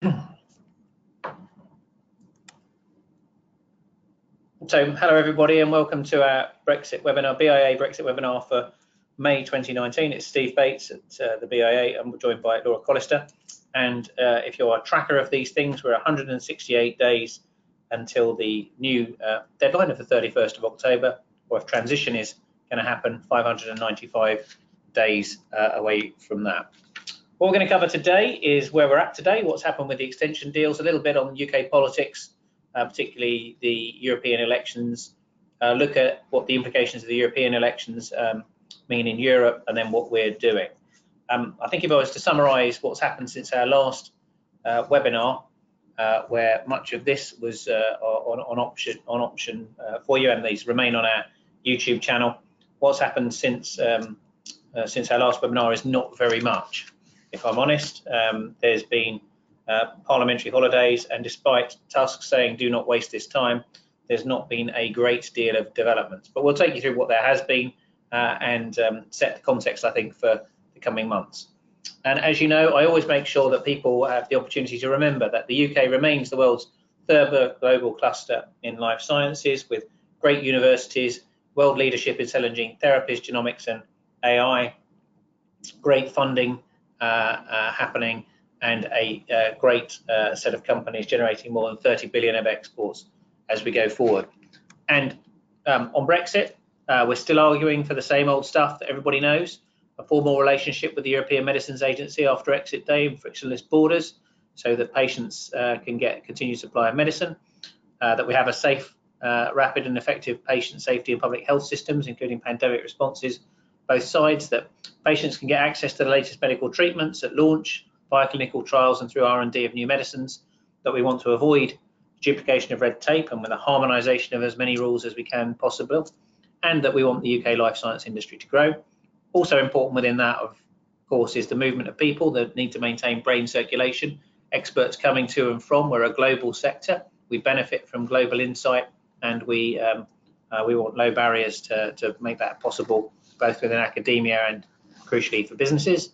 So hello everybody and welcome to our Brexit webinar, BIA Brexit webinar for May 2019. It's Steve Bates at uh, the BIA and we're joined by Laura Collister. And uh, if you're a tracker of these things, we're 168 days until the new uh, deadline of the 31st of October, or if transition is going to happen, 595 days uh, away from that. What we're going to cover today is where we're at today, what's happened with the extension deals, a little bit on UK politics, uh, particularly the European elections, uh, look at what the implications of the European elections um, mean in Europe, and then what we're doing. Um, I think if I was to summarise what's happened since our last uh, webinar, uh, where much of this was uh, on, on, option on option uh, for you, and these remain on our YouTube channel. What's happened since um, since our last webinar is not very much, if I'm honest. Um, there's been uh, parliamentary holidays, and despite Tusk saying do not waste this time, there's not been a great deal of developments. But we'll take you through what there has been uh, and um, set the context, I think, for the coming months. And as you know, I always make sure that people have the opportunity to remember that the UK remains the world's third global cluster in life sciences with great universities, world leadership in cell and gene therapies, genomics and AI, great funding happening and a uh, great uh, set of companies generating more than 30 billion of exports as we go forward. And um, on Brexit, uh, we're still arguing for the same old stuff that everybody knows, a formal relationship with the European Medicines Agency after exit day and frictionless borders so that patients uh, can get continued supply of medicine, uh, that we have a safe, uh, rapid and effective patient safety and public health systems, including pandemic responses, both sides, that patients can get access to the latest medical treatments at launch, via clinical trials and through R&D of new medicines, that we want to avoid duplication of red tape and with a harmonisation of as many rules as we can possible, and that we want the UK life science industry to grow. Also important within that, of course, is the movement of people that need to maintain brain circulation, experts coming to and from. We're a global sector. We benefit from global insight, and we um, uh, we want low barriers to, to make that possible, both within academia and crucially for businesses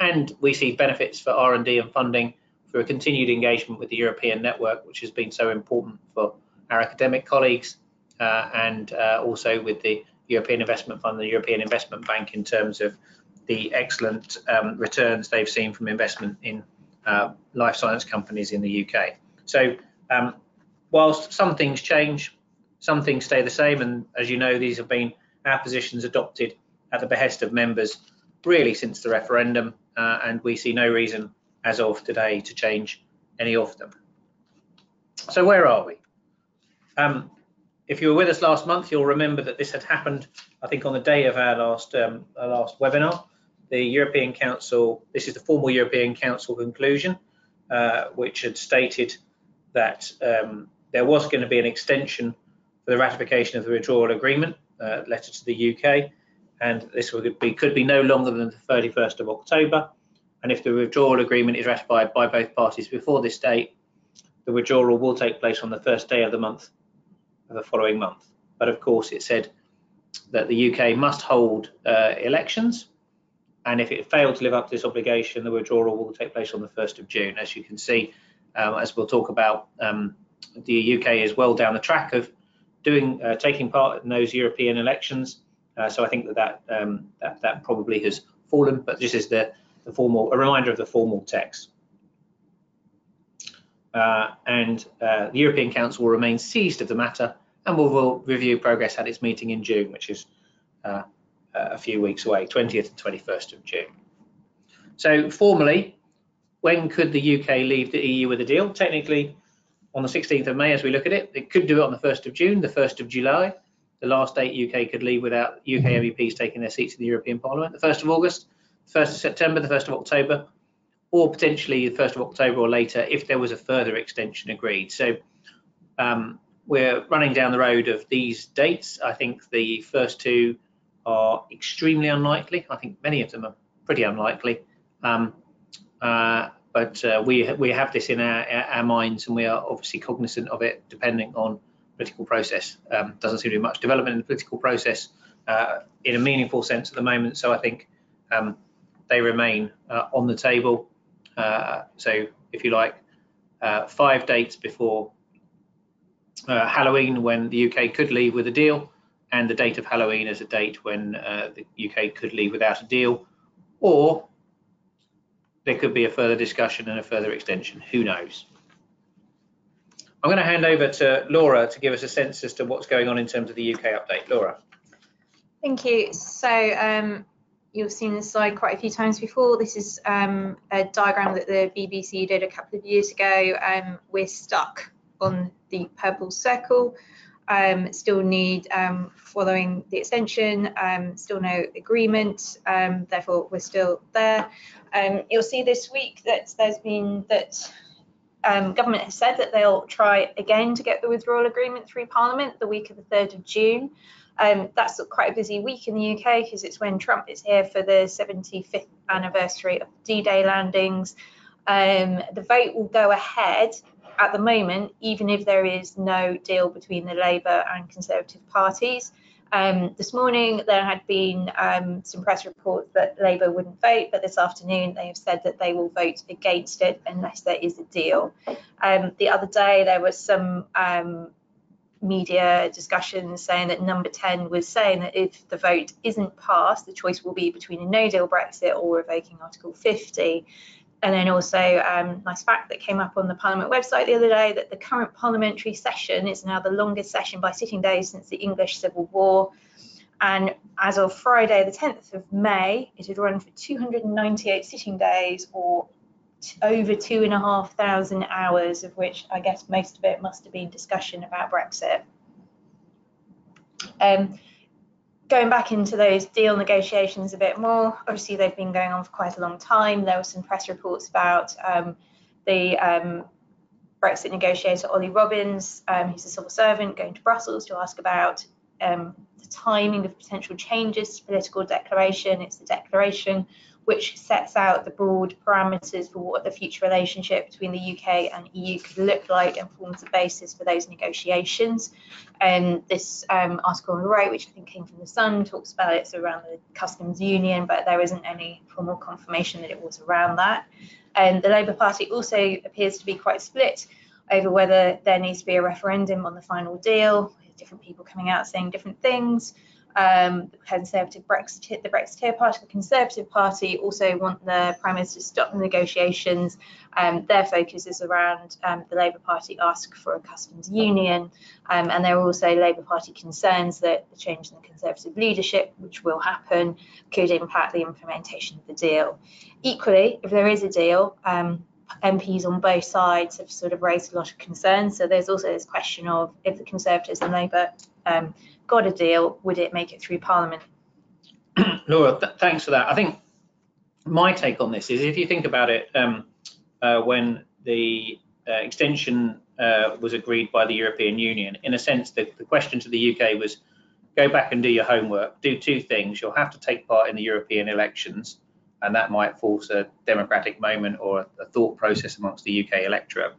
and we see benefits for R&D and funding for a continued engagement with the European network, which has been so important for our academic colleagues uh, and uh, also with the European Investment Fund, the European Investment Bank in terms of the excellent um, returns they've seen from investment in uh, life science companies in the UK. So um, whilst some things change, some things stay the same. And as you know, these have been our positions adopted at the behest of members really since the referendum uh, and we see no reason as of today to change any of them. So where are we? Um, if you were with us last month, you'll remember that this had happened, I think, on the day of our last um, our last webinar. The European Council, this is the formal European Council conclusion, uh, which had stated that um, there was going to be an extension for the ratification of the withdrawal agreement, uh, letter to the UK, and this would be could be no longer than the 31st of October. And if the withdrawal agreement is ratified by both parties before this date, the withdrawal will take place on the first day of the month of the following month. But of course, it said that the UK must hold uh, elections, and if it failed to live up to this obligation, the withdrawal will take place on the 1st of June. As you can see, um, as we'll talk about, um, the UK is well down the track of doing uh, taking part in those European elections so I think that that, um, that that probably has fallen, but this is the, the formal, a reminder of the formal text. Uh, and uh, the European Council will remain seized of the matter and will, will review progress at its meeting in June, which is uh, a few weeks away, 20th and 21st of June. So formally, when could the UK leave the EU with a deal? Technically, on the 16th of May, as we look at it, it could do it on the 1st of June, the 1st of July, the last date UK could leave without UK MEPs mm-hmm. taking their seats in the European Parliament, the 1st of August, the 1st of September, the 1st of October, or potentially the 1st of October or later if there was a further extension agreed. So um, we're running down the road of these dates. I think the first two are extremely unlikely. I think many of them are pretty unlikely. Um, uh, but uh, we we have this in our, our minds, and we are obviously cognizant of it, depending on political process. Um, doesn't seem to be much development in the political process uh, in a meaningful sense at the moment. So I think um, they remain uh, on the table. Uh, so if you like, uh, five dates before uh, Halloween when the UK could leave with a deal, and the date of Halloween as a date when uh, the UK could leave without a deal, or there could be a further discussion and a further extension. Who knows? I'm going to hand over to Laura to give us a sense as to what's going on in terms of the UK update. Laura. Thank you. So um, you've seen this slide quite a few times before. This is um, a diagram that the BBC did a couple of years ago. Um, we're stuck on the purple circle. Um, still need um, following the extension, um, still no agreement, therefore we're still there. You'll see this week that there's been that um, government has said that they'll try again to get the withdrawal agreement through Parliament the week of the 3rd of June. Um, that's quite a busy week in the UK because it's when Trump is here for the 75th anniversary of D-Day landings. Um, the vote will go ahead at the moment, even if there is no deal between the Labour and Conservative parties. Um, this morning, there had been um, some press reports that Labour wouldn't vote, but this afternoon they have said that they will vote against it unless there is a deal. Um, the other day, there was some um, media discussion saying that number 10 was saying that if the vote isn't passed, the choice will be between a no deal Brexit or revoking Article 50. And then also, um, nice fact that came up on the Parliament website the other day that the current parliamentary session is now the longest session by sitting days since the English Civil War. And as of Friday, the 10th of May, it had run for 298 sitting days or over two and a half thousand hours, of which I guess most of it must have been discussion about Brexit. Um, going back into those deal negotiations a bit more, obviously they've been going on for quite a long time. There were some press reports about um, the um, Brexit negotiator Ollie Robbins, um, who's a civil servant, going to Brussels to ask about um, the timing of potential changes to political declaration. It's the declaration which sets out the broad parameters for what the future relationship between the UK and EU could look like and forms the basis for those negotiations. And this um, article on the right, which I think came from The Sun, talks about it's around the customs union, but there isn't any formal confirmation that it was around that. And the Labour Party also appears to be quite split over whether there needs to be a referendum on the final deal, different people coming out saying different things. Um, the Conservative Brexit, the Brexiteer Party, the Conservative Party also want the Prime Minister to stop the negotiations. Um, their focus is around um, the Labour Party ask for a customs union, um, and there are also Labour Party concerns that the change in the Conservative leadership, which will happen, could impact the implementation of the deal. Equally, if there is a deal, um, MPs on both sides have sort of raised a lot of concerns. So there's also this question of if the Conservatives and Labour um, got a deal, would it make it through Parliament? Laura, th thanks for that. I think my take on this is if you think about it, um, uh, when the uh, extension uh, was agreed by the European Union, in a sense, the, the question to the UK was go back and do your homework, do two things. You'll have to take part in the European elections, and that might force a democratic moment or a, thought process amongst the UK electorate.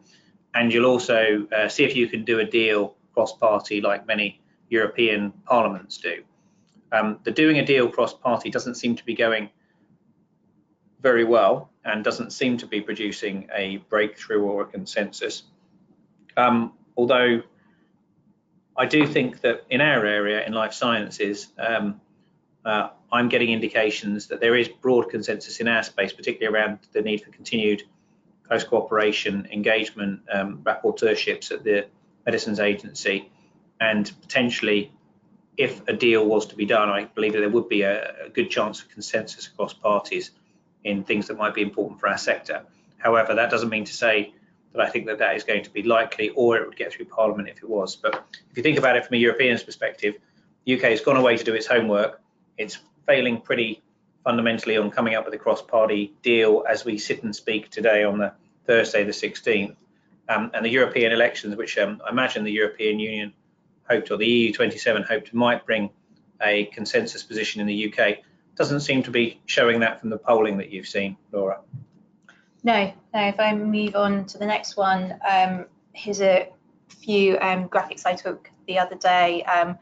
And you'll also uh, see if you can do a deal cross party like many European parliaments do. Um, the doing a deal cross party doesn't seem to be going very well and doesn't seem to be producing a breakthrough or a consensus. Um, although I do think that in our area, in life sciences, um, uh, I'm getting indications that there is broad consensus in our space, particularly around the need for continued close cooperation, engagement, um, rapporteurships at the Medicines Agency, and potentially if a deal was to be done, I believe that there would be a, a, good chance of consensus across parties in things that might be important for our sector. However, that doesn't mean to say that I think that that is going to be likely or it would get through Parliament if it was. But if you think about it from a European's perspective, the UK has gone away to do its homework. It's failing pretty fundamentally on coming up with a cross-party deal as we sit and speak today on the Thursday the 16th. Um, and the European elections, which um, I imagine the European Union hoped, or the EU27 hoped might bring a consensus position in the UK, doesn't seem to be showing that from the polling that you've seen, Laura. No, no. If I move on to the next one, um, here's a few um, graphics I took the other day. Um,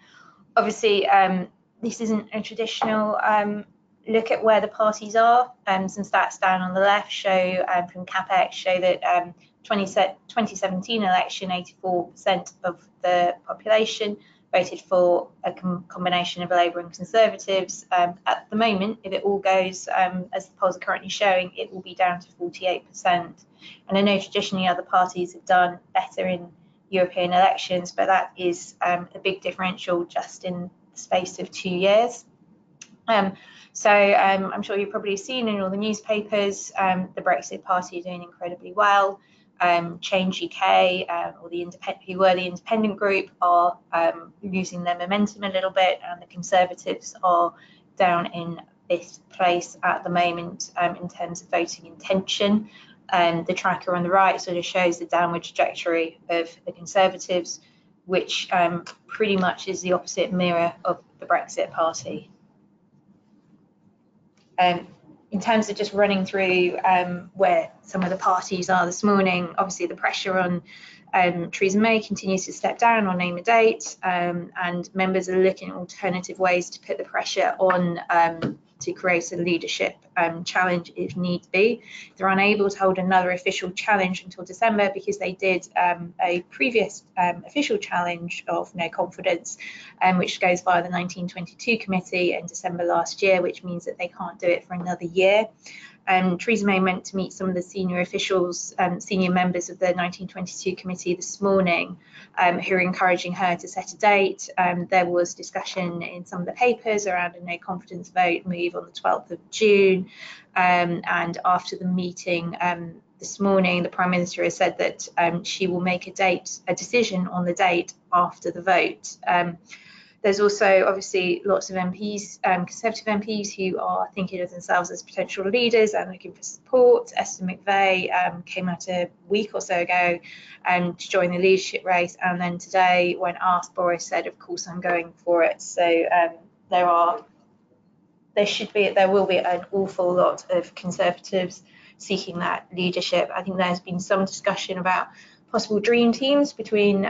obviously, um, this isn't a traditional um, look at where the parties are, some stats down on the left show um, from CapEx show that 20, 2017 election, 84% of the population voted for a com combination of Labour and Conservatives. Um, at the moment, if it all goes um, as the polls are currently showing, it will be down to 48%. And I know traditionally other parties have done better in European elections, but that is um, a big differential just in the space of two years. Um, so um, I'm sure you've probably seen in all the newspapers, um, the Brexit Party doing incredibly well. Um, Change UK, um, or the independent, who were the independent group, are um, losing their momentum a little bit, and the Conservatives are down in this place at the moment um, in terms of voting intention. Um, the tracker on the right sort of shows the downward trajectory of the Conservatives, which um, pretty much is the opposite mirror of the Brexit Party. Um, in terms of just running through um, where some of the parties are this morning, obviously the pressure on um, Theresa May continues to step down or name a date, um, and members are looking at alternative ways to put the pressure on um, to create a leadership um, challenge if need be. They're unable to hold another official challenge until December because they did um, a previous um, official challenge of no confidence, um, which goes via the 1922 committee in December last year, which means that they can't do it for another year. Um, Theresa May went to meet some of the senior officials, um, senior members of the 1922 committee this morning, um, who are encouraging her to set a date. Um, there was discussion in some of the papers around a no confidence vote move on the 12th of June. Um, and after the meeting um, this morning, the Prime Minister has said that she will make a date, a decision on the date after the vote. There's also obviously lots of MPs, um, Conservative MPs, who are thinking of themselves as potential leaders and looking for support. Esther McVey um, came out a week or so ago um, to join the leadership race, and then today, when asked, Boris said, "Of course, I'm going for it." So um, there are, there should be, there will be an awful lot of Conservatives seeking that leadership. I think there's been some discussion about possible dream teams between.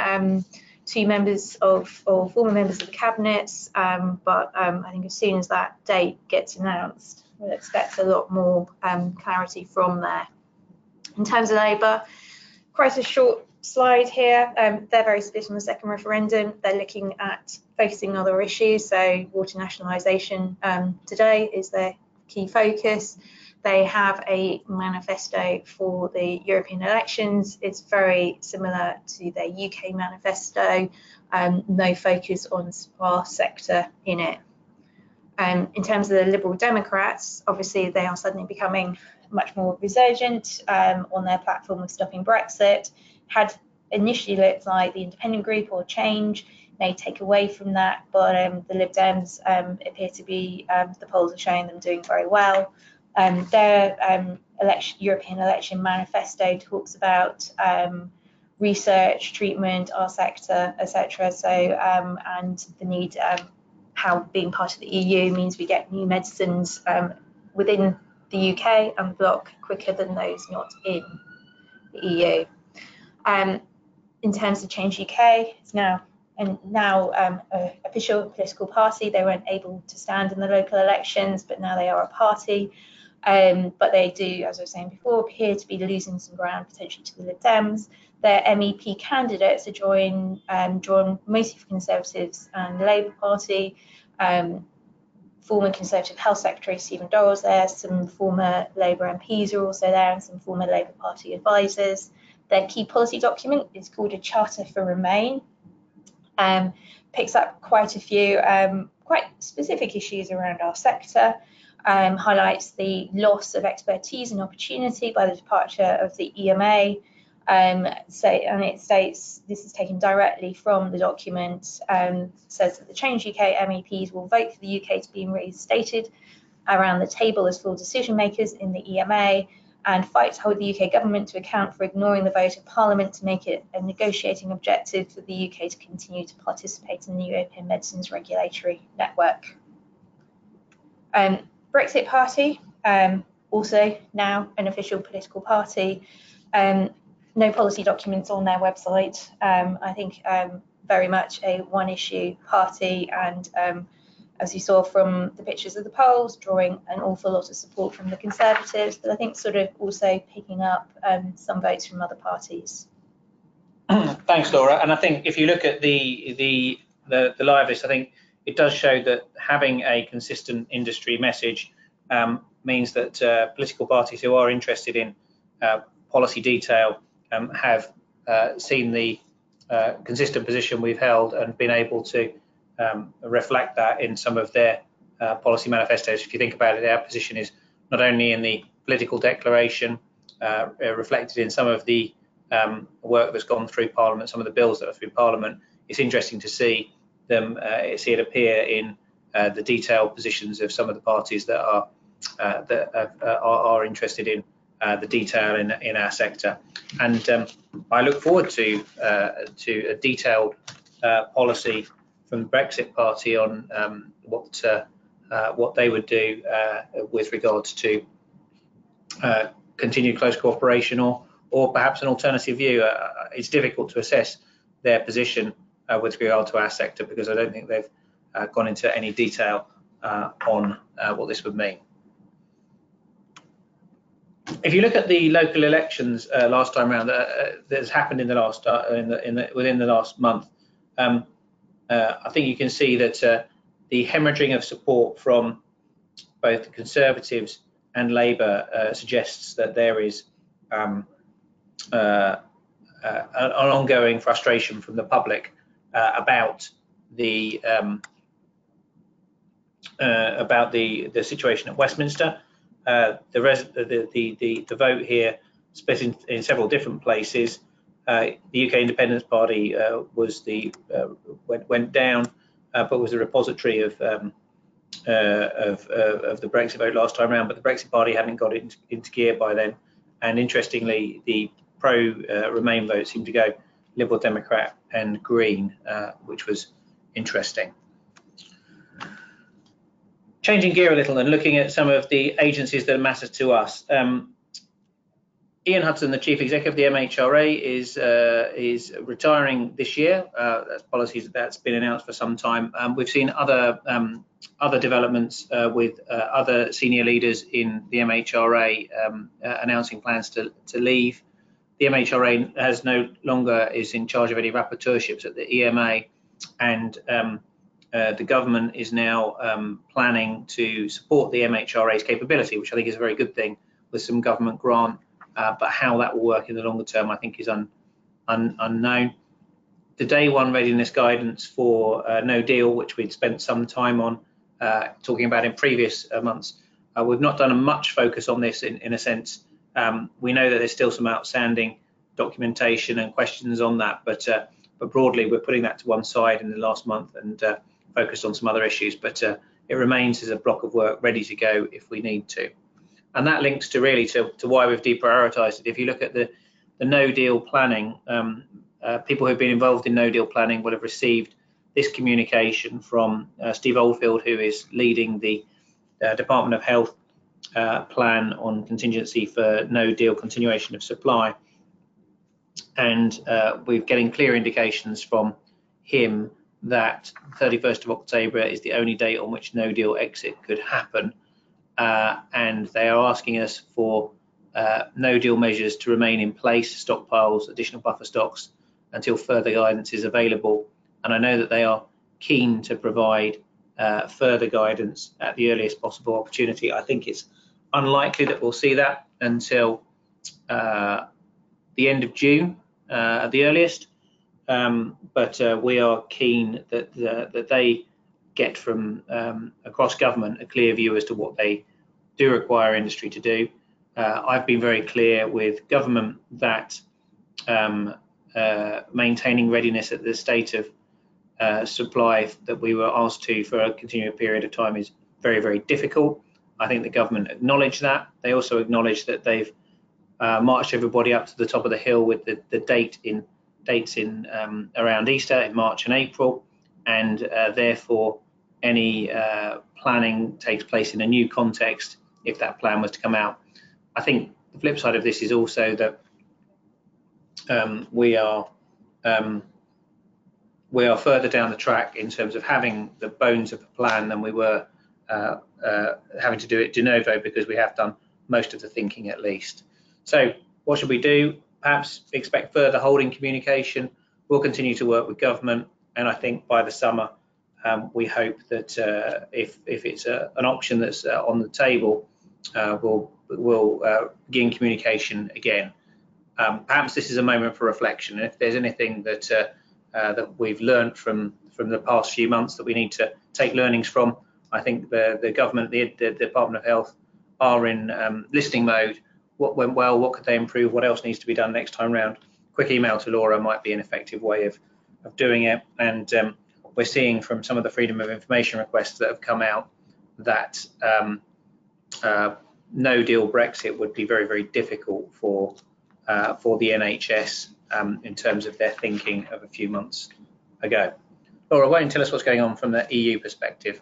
Two members of or former members of the cabinet. Um, but um, I think as soon as that date gets announced, we'll expect a lot more um, clarity from there. In terms of Labour, quite a short slide here. Um, they're very split on the second referendum. They're looking at focusing on other issues. So water nationalisation um, today is their key focus. They have a manifesto for the European elections. It's very similar to their UK manifesto, um, no focus on our sector in it. Um, in terms of the Liberal Democrats, obviously they are suddenly becoming much more resurgent um, on their platform of stopping Brexit. Had initially looked like the independent group or change may take away from that, but um, the Lib Dems um, appear to be, um, the polls are showing them doing very well. Um, their um, election, European election manifesto talks about um, research, treatment, our sector, etc. So, um, and the need, um, how being part of the EU means we get new medicines um, within the UK and bloc quicker than those not in the EU. in terms of Change UK, it's now and now um, a official political party. They weren't able to stand in the local elections, but now they are a party. Um, but they do, as I was saying before, appear to be losing some ground potentially to the Lib Dems. Their MEP candidates are join, um, drawn mostly from Conservatives and the Labour Party. Um, former Conservative Health Secretary Stephen Dorrell's there, some former Labour MPs are also there, and some former Labour Party advisors. Their key policy document is called a Charter for Remain. Um, picks up quite a few um, quite specific issues around our sector um, highlights the loss of expertise and opportunity by the departure of the EMA. Um, say, and it states this is taken directly from the document. Um, says that the Change UK MEPs will vote for the UK to be reinstated around the table as full decision makers in the EMA and fight to hold the UK government to account for ignoring the vote of Parliament to make it a negotiating objective for the UK to continue to participate in the European Medicines Regulatory Network. Um, Brexit Party, um, also now an official political party. Um, no policy documents on their website. Um, I think um, very much a one issue party and um, as you saw from the pictures of the polls, drawing an awful lot of support from the Conservatives, but I think sort of also picking up some votes from other parties. Thanks, Laura. And I think if you look at the the the, the live list, I think it does show that having a consistent industry message um, means that uh, political parties who are interested in uh, policy detail um, have uh, seen the uh, consistent position we've held and been able to um, reflect that in some of their uh, policy manifestos. If you think about it, our position is not only in the political declaration, uh, reflected in some of the um, work that's gone through Parliament, some of the bills that are through Parliament. It's interesting to see them uh, see it appear in uh, the detailed positions of some of the parties that are uh, that are, are, interested in the detail in in our sector. And um, I look forward to to a detailed policy from the Brexit Party on um, what uh, uh, what they would do uh, with regards to uh, continued close cooperation or or perhaps an alternative view. Uh, it's difficult to assess their position uh, with regard to our sector because I don't think they've gone into any detail on what this would mean. If you look at the local elections last time around, that's happened in the last in the, in the, within the last month. Um, uh, I think you can see that uh, the hemorrhaging of support from both the Conservatives and Labour uh, suggests that there is um, uh, uh, an ongoing frustration from the public uh, about the um, about the the situation at Westminster. the, the, the the vote here split in, in several different places. Uh, the UK Independence Party uh, was the uh, went, went down, but was a repository of um, of, of, the Brexit vote last time around. But the Brexit Party hadn't got into, into gear by then. And interestingly, the pro Remain vote seemed to go Liberal Democrat and Green, which was interesting changing gear a little and looking at some of the agencies that matter to us. Um, Ian Hudson, the chief executive of the MHRA, is uh, is retiring this year. Uh, that's policy that's been announced for some time. Um, we've seen other um, other developments uh, with uh, other senior leaders in the MHRA um, uh, announcing plans to to leave. The MHRA has no longer is in charge of any rapporteurships at the EMA, and um, uh, the government is now um, planning to support the MHRA's capability, which I think is a very good thing, with some government grant uh, but how that will work in the longer term, I think, is un, un, unknown. The day one readiness guidance for uh, no deal, which we'd spent some time on uh, talking about in previous uh, months, uh, we've not done a much focus on this in, in a sense. Um, we know that there's still some outstanding documentation and questions on that, but uh, but broadly, we're putting that to one side in the last month and focused on some other issues. But it remains as a block of work ready to go if we need to and that links to really to, to why we've deprioritised it. If you look at the, the no deal planning, um, uh, people who've been involved in no deal planning will have received this communication from uh, Steve Oldfield, who is leading the uh, Department of Health uh, plan on contingency for no deal continuation of supply. And uh, we're getting clear indications from him that 31st of October is the only date on which no deal exit could happen uh, and they are asking us for uh, no deal measures to remain in place, stockpiles, additional buffer stocks until further guidance is available. And I know that they are keen to provide uh, further guidance at the earliest possible opportunity. I think it's unlikely that we'll see that until uh, the end of June uh, at the earliest. Um, but uh, we are keen that that they get from um, across government a clear view as to what they do require industry to do. Uh, I've been very clear with government that um, uh, maintaining readiness at the state of uh, supply that we were asked to for a continued period of time is very, very difficult. I think the government acknowledge that. They also acknowledge that they've uh, marched everybody up to the top of the hill with the, the date in dates in um, around Easter in March and April, and uh, therefore any uh, planning takes place in a new context if that plan was to come out. I think the flip side of this is also that um, we are um, we are further down the track in terms of having the bones of a plan than we were uh, uh, having to do it de novo because we have done most of the thinking at least. So what should we do? Perhaps expect further holding communication. We'll continue to work with government and I think by the summer um, we hope that uh, if, if it's a, an option that's uh, on the table, uh, we'll, we'll uh, begin communication again. Um, perhaps this is a moment for reflection. And if there's anything that uh, that we've learned from from the past few months that we need to take learnings from. I think the the government, the, the Department of Health, are in um, listening mode. What went well? What could they improve? What else needs to be done next time round? Quick email to Laura might be an effective way of of doing it. And um, we're seeing from some of the freedom of information requests that have come out that um, uh, no deal Brexit would be very very difficult for uh, for the NHS um, in terms of their thinking of a few months ago. Laura, why don't you tell us what's going on from the EU perspective?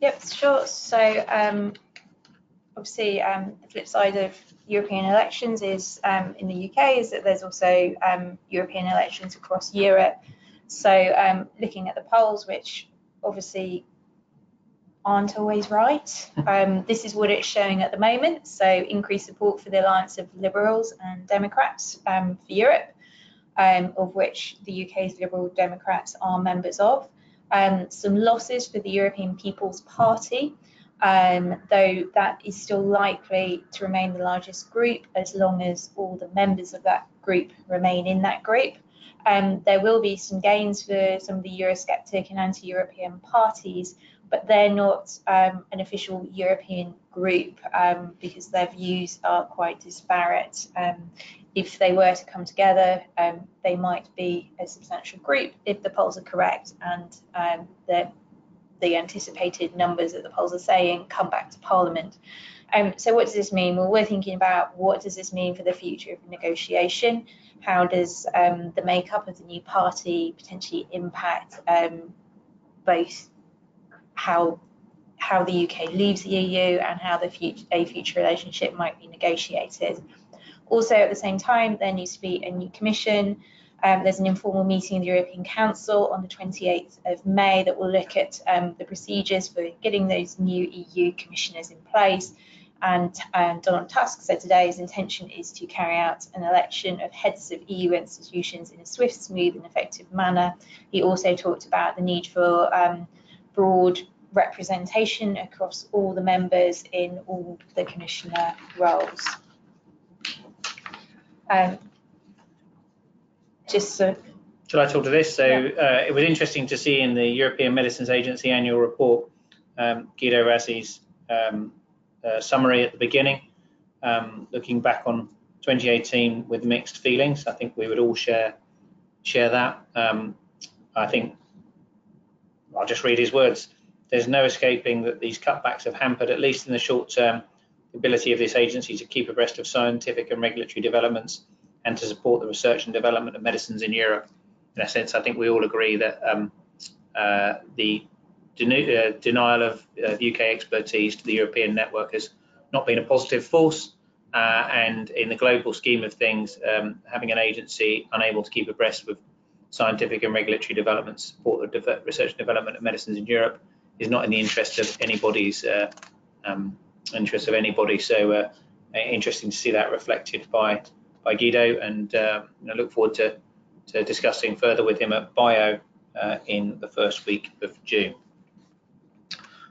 Yep, sure. So um, obviously um, the flip side of European elections is um, in the UK is that there's also um, European elections across Europe. So um, looking at the polls, which obviously aren't always right. Um, this is what it's showing at the moment. So increased support for the alliance of Liberals and Democrats um, for Europe, um, of which the UK's Liberal Democrats are members of. Um, some losses for the European People's Party, um, though that is still likely to remain the largest group as long as all the members of that group remain in that group. Um, there will be some gains for some of the Eurosceptic and anti-European parties, but they're not um, an official European group um, because their views are quite disparate. Um, if they were to come together, um, they might be a substantial group if the polls are correct and um, the, the anticipated numbers that the polls are saying come back to Parliament. Um, so what does this mean? Well, we're thinking about what does this mean for the future of negotiation? How does the makeup of the new party potentially impact both how how the UK leaves the EU and how the future, a future relationship might be negotiated. Also, at the same time, there needs to be a new commission. Um, there's an informal meeting of the European Council on the 28th of May that will look at um, the procedures for getting those new EU commissioners in place. And um, Donald Tusk said today his intention is to carry out an election of heads of EU institutions in a swift, smooth, and effective manner. He also talked about the need for um, broad representation across all the members in all the commissioner roles. Um, just so. Shall I talk to this? So yeah. uh, it was interesting to see in the European Medicines Agency annual report, um, Guido Rasi's um, uh, summary at the beginning, um, looking back on 2018 with mixed feelings. I think we would all share share that. Um, I think I'll just read his words. There's no escaping that these cutbacks have hampered, at least in the short term, the ability of this agency to keep abreast of scientific and regulatory developments and to support the research and development of medicines in Europe. In a sense, I think we all agree that um, uh, the den- uh, denial of uh, UK expertise to the European network has not been a positive force. Uh, and in the global scheme of things, um, having an agency unable to keep abreast with scientific and regulatory developments, support the research and development of medicines in Europe is not in the interest of anybody's uh, um, interest of anybody. So uh, interesting to see that reflected by by Guido, and uh, I look forward to to discussing further with him at Bio uh, in the first week of June.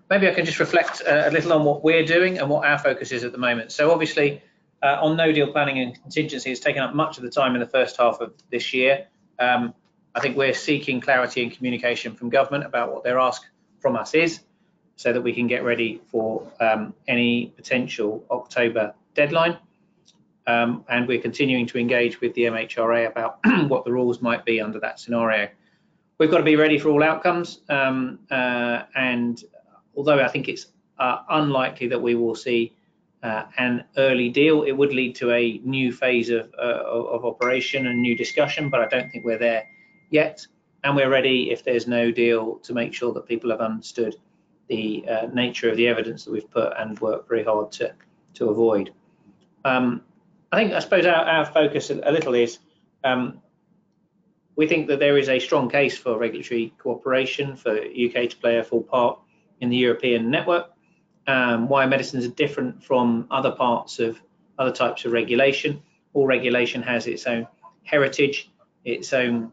Maybe I can just reflect uh, a little on what we're doing and what our focus is at the moment. So obviously. Uh, on no deal planning and contingency has taken up much of the time in the first half of this year. Um, I think we're seeking clarity and communication from government about what their ask from us is so that we can get ready for um, any potential October deadline. Um, and we're continuing to engage with the MHRA about what the rules might be under that scenario. We've got to be ready for all outcomes. Um, uh, and although I think it's uh, unlikely that we will see uh, an early deal, it would lead to a new phase of, uh, of operation and new discussion, but I don't think we're there yet, and we're ready if there's no deal to make sure that people have understood the uh, nature of the evidence that we've put and worked very hard to to avoid. Um, I think I suppose our, our focus a, little is um, we think that there is a strong case for regulatory cooperation for UK to play a full part in the European network. Um, why medicines are different from other parts of other types of regulation. All regulation has its own heritage, its own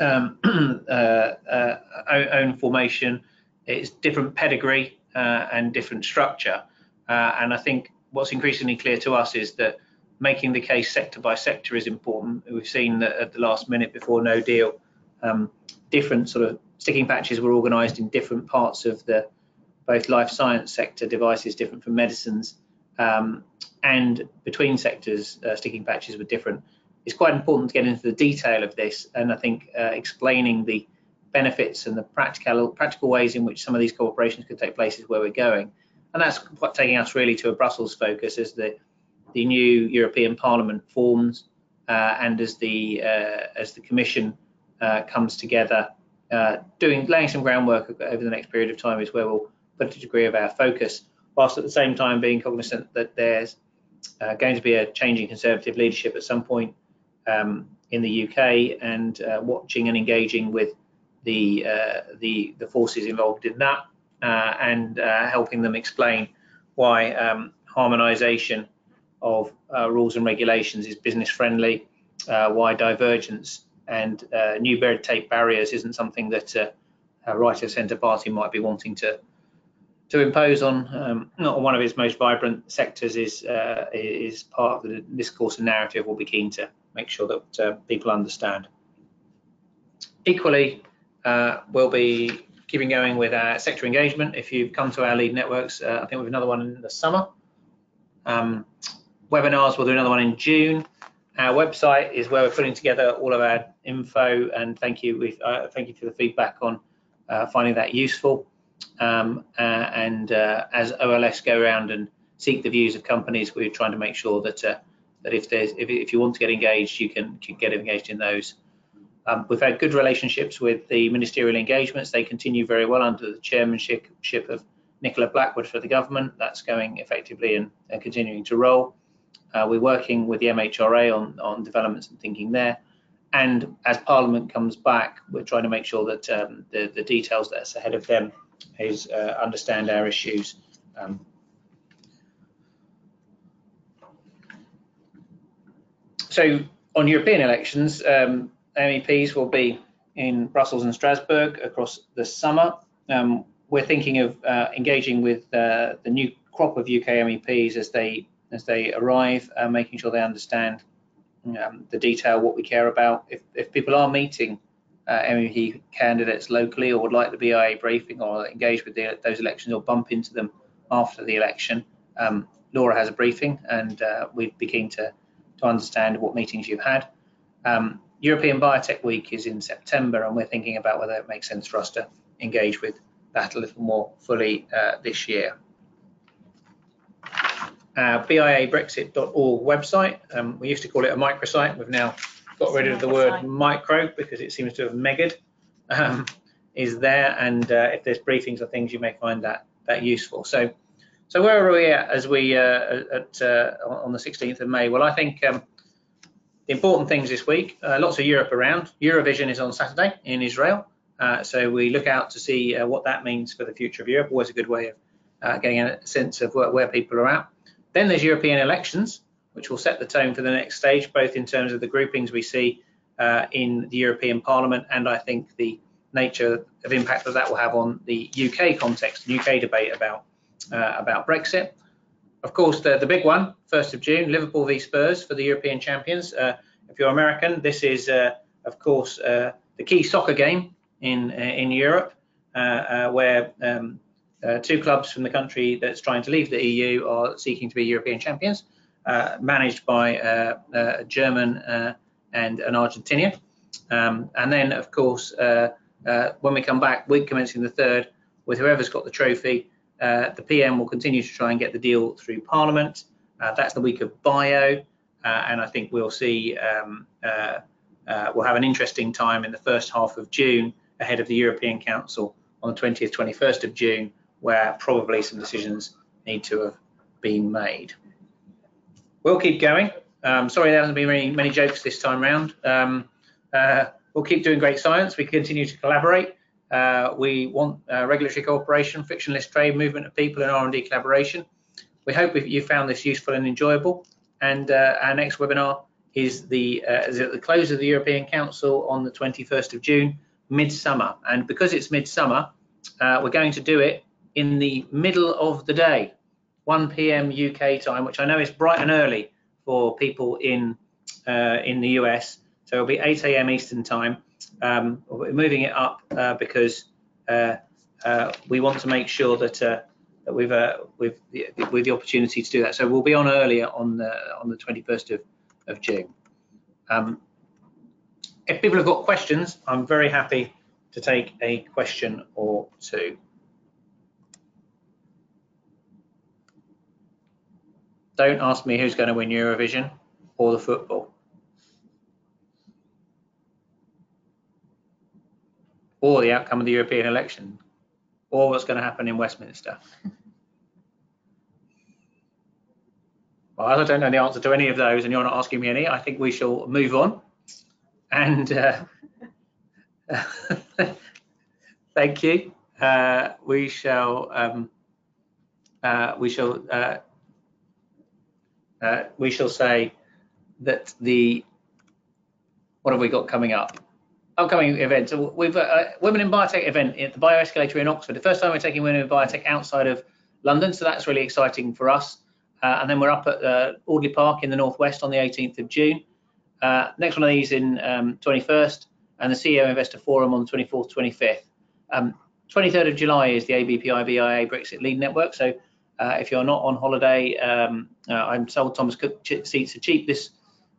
um, uh, uh, own formation, its different pedigree uh, and different structure. And I think what's increasingly clear to us is that making the case sector by sector is important. We've seen that at the last minute before no deal, um, different sort of sticking patches were organised in different parts of the both life science sector devices, different from medicines, um, and between sectors, uh, sticking patches were different. It's quite important to get into the detail of this, and I think uh, explaining the benefits and the practical practical ways in which some of these cooperations could take place is where we're going, and that's what taking us really to a Brussels focus as the the new European Parliament forms uh, and as the uh, as the Commission uh, comes together, uh, doing laying some groundwork over the next period of time is where we'll put a degree of our focus, whilst at the same time being cognizant that there's uh, going to be a changing Conservative leadership at some point um, in the UK, and uh, watching and engaging with the the the forces involved in that, and helping them explain why um, harmonisation of uh, rules and regulations is business friendly, uh, why divergence and uh, new red tape barriers isn't something that uh, a right of centre party might be wanting to to impose on um, not one of its most vibrant sectors is uh, is part of the discourse and narrative. We'll be keen to make sure that uh, people understand. Equally, we'll be keeping going with our sector engagement. If you've come to our lead networks, I think we have another one in the summer. Um, webinars. We'll do another one in June. Our website is where we're putting together all of our info, and thank you. Uh, thank you for the feedback on uh, finding that useful. Um, uh, and uh, as OLS go around and seek the views of companies, we're trying to make sure that uh, that if there's if, if, you want to get engaged, you can, can get engaged in those. Um, we've had good relationships with the ministerial engagements. They continue very well under the chairmanship of Nicola Blackwood for the government. That's going effectively and, and continuing to roll. Uh, we're working with the MHRA on, on developments and thinking there. And as Parliament comes back, we're trying to make sure that um, the, the details that's ahead of them is uh, understand our issues. Um, so on European elections, um, MEPs will be in Brussels and Strasbourg across the summer. Um, we're thinking of uh, engaging with uh, the new crop of UK MEPs as they as they arrive, uh, making sure they understand um, the detail, what we care about. If, if people are meeting uh, MEP candidates locally or would like the BIA briefing or engage with the, those elections or bump into them after the election, um, Laura has a briefing and uh, we'd be keen to, to understand what meetings you've had. Um, European Biotech Week is in September and we're thinking about whether it makes sense for us to engage with that a little more fully uh, this year our biabrexit.org website. Um, we used to call it a microsite. We've now got rid of the word micro because it seems to have megged, um, is there, and uh, if there's briefings or things, you may find that that useful. So, so where are we at as we uh, at uh, on the 16th of May? Well, I think um, the important things this week. Uh, lots of Europe around. Eurovision is on Saturday in Israel, uh, so we look out to see uh, what that means for the future of Europe. Always a good way of getting a sense of where, where people are at. Then there's European elections, which will set the tone for the next stage, both in terms of the groupings we see uh, in the European Parliament and I think the nature of impact that that will have on the UK context, UK debate about uh, about Brexit. Of course, the, the big one, 1st of June, Liverpool v Spurs for the European champions. Uh, if you're American, this is, uh, of course, uh, the key soccer game in uh, in Europe, where um, two clubs from the country that's trying to leave the EU are seeking to be European champions, managed by a German and an Argentinian. Um, and then, of course, when we come back, we're commencing the third, with whoever's got the trophy, the PM will continue to try and get the deal through Parliament. that's the week of bio, and I think we'll see um, we'll have an interesting time in the first half of June ahead of the European Council on the 20th, 21st of June, where probably some decisions need to have been made. We'll keep going. Um, sorry, there hasn't been many, many jokes this time round. Um, Uh, we'll keep doing great science. We continue to collaborate. Uh, we want uh, regulatory cooperation, frictionless trade, movement of people, and R&D collaboration. We hope you found this useful and enjoyable. And uh, our next webinar is, the, uh, is at the close of the European Council on the 21st of June, midsummer. And because it's midsummer, uh, we're going to do it in the middle of the day, 1 p.m. UK time, which I know is bright and early for people in uh, in the US. So it'll be 8 a.m. Eastern time. Um, we're moving it up uh, because uh, uh, we want to make sure that, uh, that we've with the, the opportunity to do that. So we'll be on earlier on the on the 21st of, of June. Um, if people have got questions, I'm very happy to take a question or two. Don't ask me who's going to win Eurovision or the football. Or the outcome of the European election, or what's going to happen in Westminster. Well, I don't know the answer to any of those, and you're not asking me any. I think we shall move on. And uh, thank you. Uh, we shall um, uh, we shall uh, uh, we shall say that the what have we got coming up? Upcoming events. We've a Women in Biotech event at the Bioescalator in Oxford. The first time we're taking Women in Biotech outside of London, so that's really exciting for us. Uh, and then we're up at uh, Alderley Park in the northwest on the 18th of June. Uh, next one of these in um, 21st, and the CEO Investor Forum on the 24th, 25th. Um, 23rd of July is the ABPI BIA Brexit Lead Network. So uh, if you're not on holiday, um, uh, I'm sold Thomas Cook seats are cheap this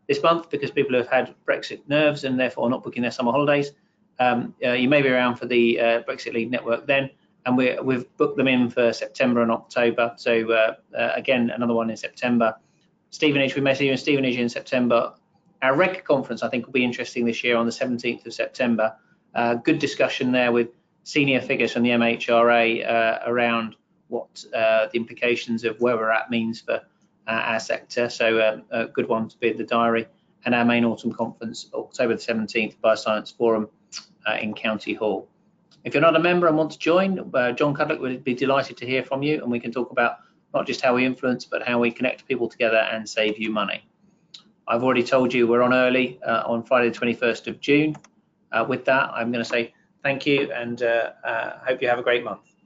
this month because people have had Brexit nerves and therefore not booking their summer holidays. Um, uh, you may be around for the uh, Brexit Lead Network then, and we have booked them in for September and October. So uh, uh, again, another one in September. Stevenage, we may see you in Stevenage in September. Our REG conference, I think, will be interesting this year on the 17th of September. good discussion there with senior figures from the MHRA around what uh, the implications of where we're at means for uh, our sector. So um, a good one to be at the diary. And our main autumn conference, October the 17th, Bioscience Forum uh, in County Hall. If you're not a member and want to join, uh, John Cudlick would be delighted to hear from you, and we can talk about not just how we influence, but how we connect people together and save you money. I've already told you we're on early uh, on Friday, the 21st of June. Uh, with that, I'm going to say thank you and uh, hope you have a great month.